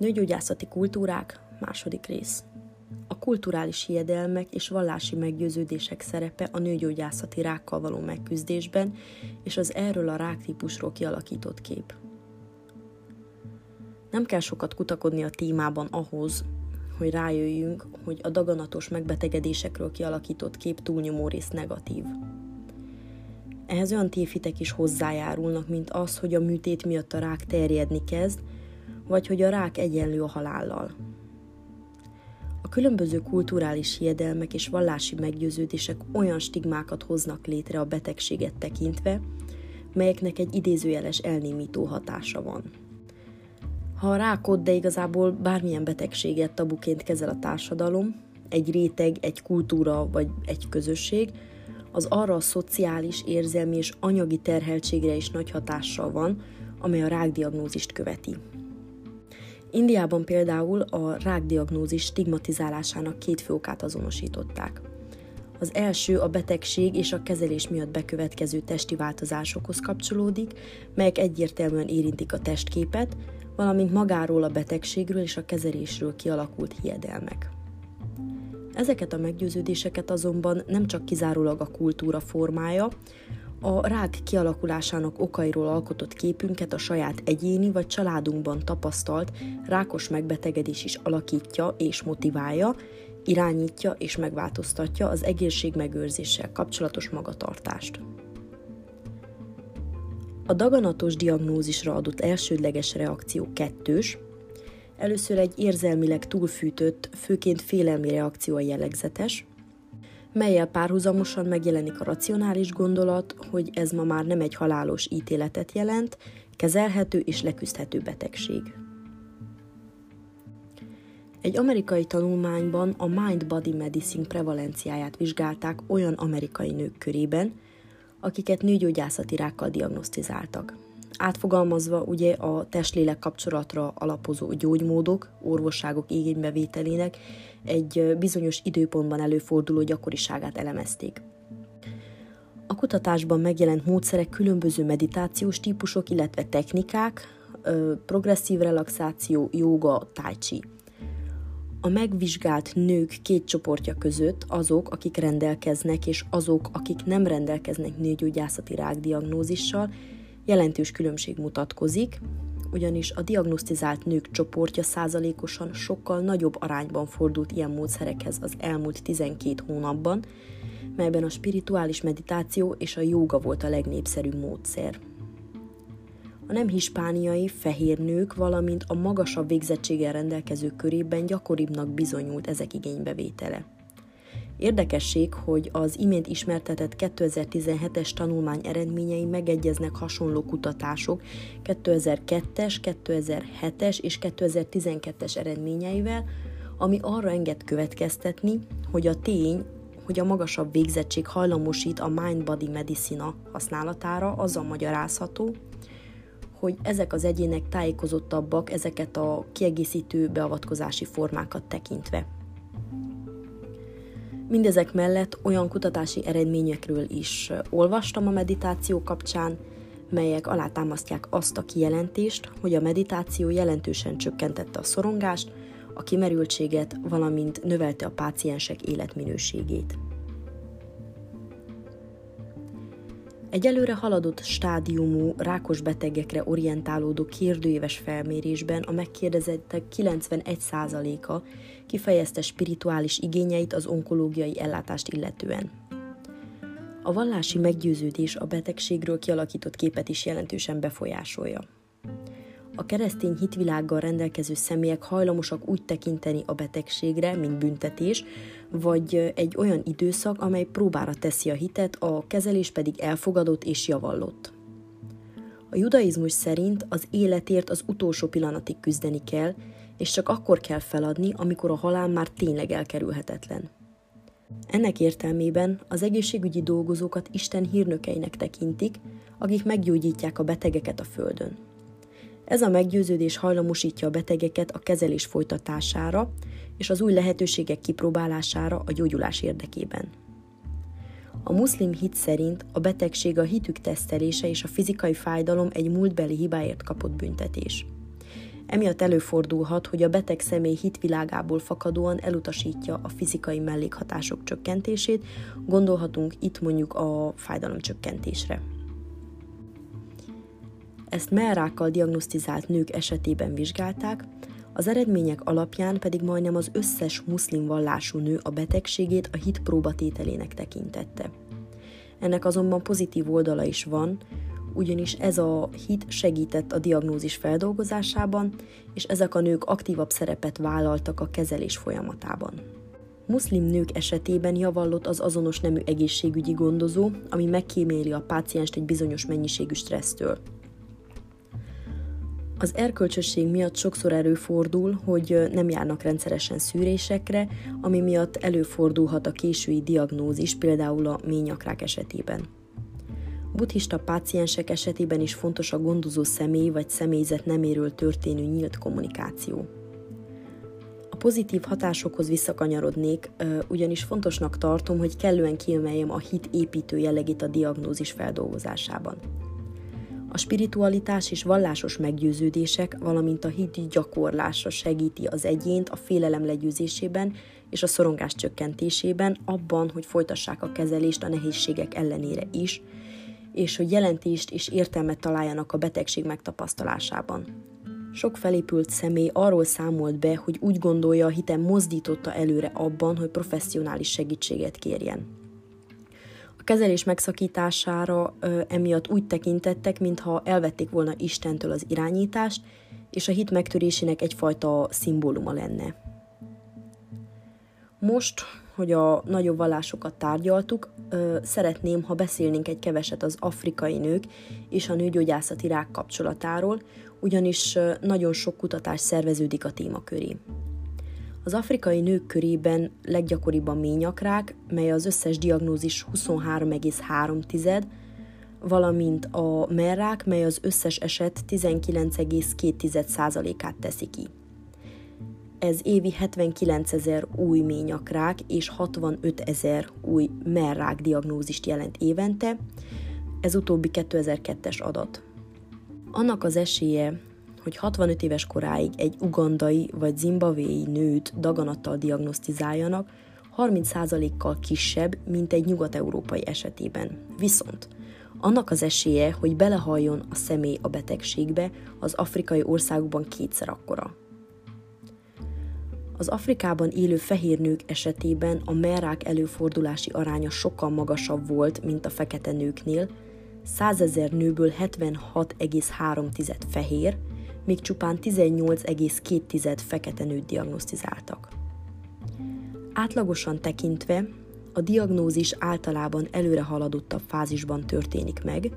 Nőgyógyászati kultúrák, második rész. A kulturális hiedelmek és vallási meggyőződések szerepe a nőgyógyászati rákkal való megküzdésben és az erről a ráktípusról kialakított kép. Nem kell sokat kutakodni a témában ahhoz, hogy rájöjjünk, hogy a daganatos megbetegedésekről kialakított kép túlnyomó rész negatív. Ehhez olyan tévhitek is hozzájárulnak, mint az, hogy a műtét miatt a rák terjedni kezd, vagy hogy a rák egyenlő a halállal. A különböző kulturális hiedelmek és vallási meggyőződések olyan stigmákat hoznak létre a betegséget tekintve, melyeknek egy idézőjeles elnémító hatása van. Ha a rákot, de igazából bármilyen betegséget tabuként kezel a társadalom, egy réteg, egy kultúra vagy egy közösség, az arra a szociális, érzelmi és anyagi terheltségre is nagy hatással van, amely a rákdiagnózist követi. Indiában például a rákdiagnózis stigmatizálásának két fő okát azonosították. Az első a betegség és a kezelés miatt bekövetkező testi változásokhoz kapcsolódik, melyek egyértelműen érintik a testképet, valamint magáról a betegségről és a kezelésről kialakult hiedelmek. Ezeket a meggyőződéseket azonban nem csak kizárólag a kultúra formája, a rák kialakulásának okairól alkotott képünket a saját egyéni vagy családunkban tapasztalt rákos megbetegedés is alakítja és motiválja, irányítja és megváltoztatja az egészségmegőrzéssel kapcsolatos magatartást. A daganatos diagnózisra adott elsődleges reakció kettős, először egy érzelmileg túlfűtött, főként félelmi reakció a jellegzetes, melyel párhuzamosan megjelenik a racionális gondolat, hogy ez ma már nem egy halálos ítéletet jelent, kezelhető és leküzdhető betegség. Egy amerikai tanulmányban a mind-body medicine prevalenciáját vizsgálták olyan amerikai nők körében, akiket nőgyógyászati rákkal diagnosztizáltak. Átfogalmazva ugye a testlélek kapcsolatra alapozó gyógymódok, orvosságok igénybevételének egy bizonyos időpontban előforduló gyakoriságát elemezték. A kutatásban megjelent módszerek különböző meditációs típusok, illetve technikák, progresszív relaxáció, joga, tai chi. A megvizsgált nők két csoportja között azok, akik rendelkeznek, és azok, akik nem rendelkeznek nőgyógyászati rákdiagnózissal, jelentős különbség mutatkozik, ugyanis a diagnosztizált nők csoportja százalékosan sokkal nagyobb arányban fordult ilyen módszerekhez az elmúlt 12 hónapban, melyben a spirituális meditáció és a jóga volt a legnépszerűbb módszer. A nem hispániai fehér nők, valamint a magasabb végzettséggel rendelkezők körében gyakoribbnak bizonyult ezek igénybevétele. Érdekesség, hogy az imént ismertetett 2017-es tanulmány eredményei megegyeznek hasonló kutatások 2002-es, 2007-es és 2012-es eredményeivel, ami arra enged következtetni, hogy a tény, hogy a magasabb végzettség hajlamosít a mind-body medicina használatára, azzal magyarázható, hogy ezek az egyének tájékozottabbak ezeket a kiegészítő beavatkozási formákat tekintve. Mindezek mellett olyan kutatási eredményekről is olvastam a meditáció kapcsán, melyek alátámasztják azt a kijelentést, hogy a meditáció jelentősen csökkentette a szorongást, a kimerültséget, valamint növelte a páciensek életminőségét. Egy előre haladott stádiumú rákos betegekre orientálódó kérdőéves felmérésben a megkérdezettek 91%-a kifejezte spirituális igényeit az onkológiai ellátást illetően. A vallási meggyőződés a betegségről kialakított képet is jelentősen befolyásolja. A keresztény hitvilággal rendelkező személyek hajlamosak úgy tekinteni a betegségre, mint büntetés, vagy egy olyan időszak, amely próbára teszi a hitet, a kezelés pedig elfogadott és javallott. A judaizmus szerint az életért az utolsó pillanatig küzdeni kell, és csak akkor kell feladni, amikor a halál már tényleg elkerülhetetlen. Ennek értelmében az egészségügyi dolgozókat Isten hírnökeinek tekintik, akik meggyógyítják a betegeket a Földön. Ez a meggyőződés hajlamosítja a betegeket a kezelés folytatására és az új lehetőségek kipróbálására a gyógyulás érdekében. A muszlim hit szerint a betegség a hitük tesztelése és a fizikai fájdalom egy múltbeli hibáért kapott büntetés. Emiatt előfordulhat, hogy a beteg személy hitvilágából fakadóan elutasítja a fizikai mellékhatások csökkentését, gondolhatunk itt mondjuk a fájdalomcsökkentésre. Ezt merrákkal diagnosztizált nők esetében vizsgálták, az eredmények alapján pedig majdnem az összes muszlim vallású nő a betegségét a hit próbatételének tekintette. Ennek azonban pozitív oldala is van, ugyanis ez a hit segített a diagnózis feldolgozásában, és ezek a nők aktívabb szerepet vállaltak a kezelés folyamatában. Muszlim nők esetében javallott az azonos nemű egészségügyi gondozó, ami megkíméli a pácienst egy bizonyos mennyiségű stressztől. Az erkölcsösség miatt sokszor előfordul, hogy nem járnak rendszeresen szűrésekre, ami miatt előfordulhat a késői diagnózis, például a ményakrák esetében. Buddhista páciensek esetében is fontos a gondozó személy vagy személyzet neméről történő nyílt kommunikáció. A pozitív hatásokhoz visszakanyarodnék, ugyanis fontosnak tartom, hogy kellően kiemeljem a hit építő jellegét a diagnózis feldolgozásában. A spiritualitás és vallásos meggyőződések, valamint a hit gyakorlása segíti az egyént a félelem legyőzésében és a szorongás csökkentésében, abban, hogy folytassák a kezelést a nehézségek ellenére is, és hogy jelentést és értelmet találjanak a betegség megtapasztalásában. Sok felépült személy arról számolt be, hogy úgy gondolja, a hitem mozdította előre abban, hogy professzionális segítséget kérjen. Kezelés megszakítására ö, emiatt úgy tekintettek, mintha elvették volna Istentől az irányítást, és a hit megtörésének egyfajta szimbóluma lenne. Most, hogy a nagyobb vallásokat tárgyaltuk, ö, szeretném, ha beszélnénk egy keveset az afrikai nők és a nőgyógyászati rák kapcsolatáról, ugyanis nagyon sok kutatás szerveződik a téma köré. Az afrikai nők körében leggyakoribb a ményakrák, mely az összes diagnózis 23,3, valamint a merrák, mely az összes eset 19,2%-át teszi ki. Ez évi 79 ezer új ményakrák és 65 ezer új merrák diagnózist jelent évente, ez utóbbi 2002-es adat. Annak az esélye, hogy 65 éves koráig egy ugandai vagy zimbabvéi nőt daganattal diagnosztizáljanak, 30%-kal kisebb, mint egy nyugat-európai esetében. Viszont annak az esélye, hogy belehalljon a személy a betegségbe, az afrikai országokban kétszer akkora. Az Afrikában élő fehér nők esetében a merrák előfordulási aránya sokkal magasabb volt, mint a fekete nőknél, 100 ezer nőből 76,3 fehér, még csupán 18,2 fekete nőt diagnosztizáltak. Átlagosan tekintve a diagnózis általában előre haladottabb fázisban történik meg,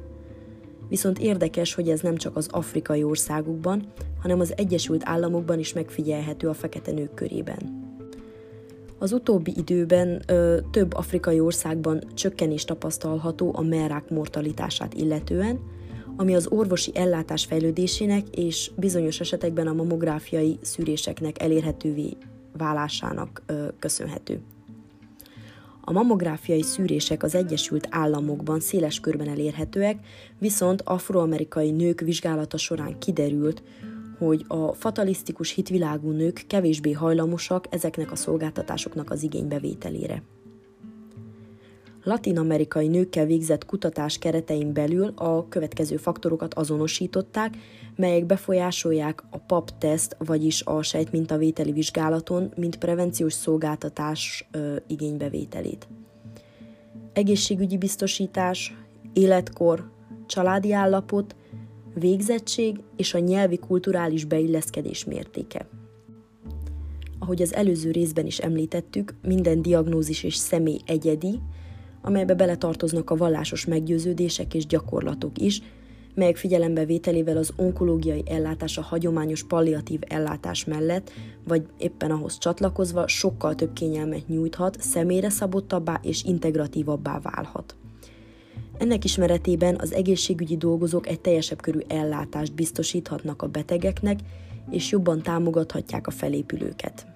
viszont érdekes, hogy ez nem csak az afrikai országokban, hanem az Egyesült Államokban is megfigyelhető a fekete nők körében. Az utóbbi időben ö, több afrikai országban csökkenés tapasztalható a merrák mortalitását illetően, ami az orvosi ellátás fejlődésének és bizonyos esetekben a mamográfiai szűréseknek elérhetővé válásának köszönhető. A mamográfiai szűrések az Egyesült Államokban széles körben elérhetőek, viszont afroamerikai nők vizsgálata során kiderült, hogy a fatalisztikus hitvilágú nők kevésbé hajlamosak ezeknek a szolgáltatásoknak az igénybevételére latin-amerikai nőkkel végzett kutatás keretein belül a következő faktorokat azonosították, melyek befolyásolják a PAP-teszt, vagyis a sejtmintavételi vizsgálaton, mint prevenciós szolgáltatás ö, igénybevételét. Egészségügyi biztosítás, életkor, családi állapot, végzettség és a nyelvi kulturális beilleszkedés mértéke. Ahogy az előző részben is említettük, minden diagnózis és személy egyedi, amelybe beletartoznak a vallásos meggyőződések és gyakorlatok is, melyek figyelembe vételével az onkológiai ellátás a hagyományos palliatív ellátás mellett, vagy éppen ahhoz csatlakozva sokkal több kényelmet nyújthat, személyre szabottabbá és integratívabbá válhat. Ennek ismeretében az egészségügyi dolgozók egy teljesebb körű ellátást biztosíthatnak a betegeknek, és jobban támogathatják a felépülőket.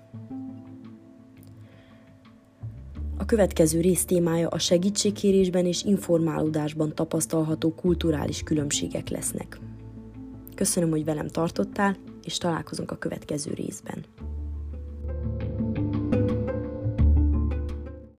Következő rész témája a segítségkérésben és informálódásban tapasztalható kulturális különbségek lesznek. Köszönöm, hogy velem tartottál, és találkozunk a következő részben.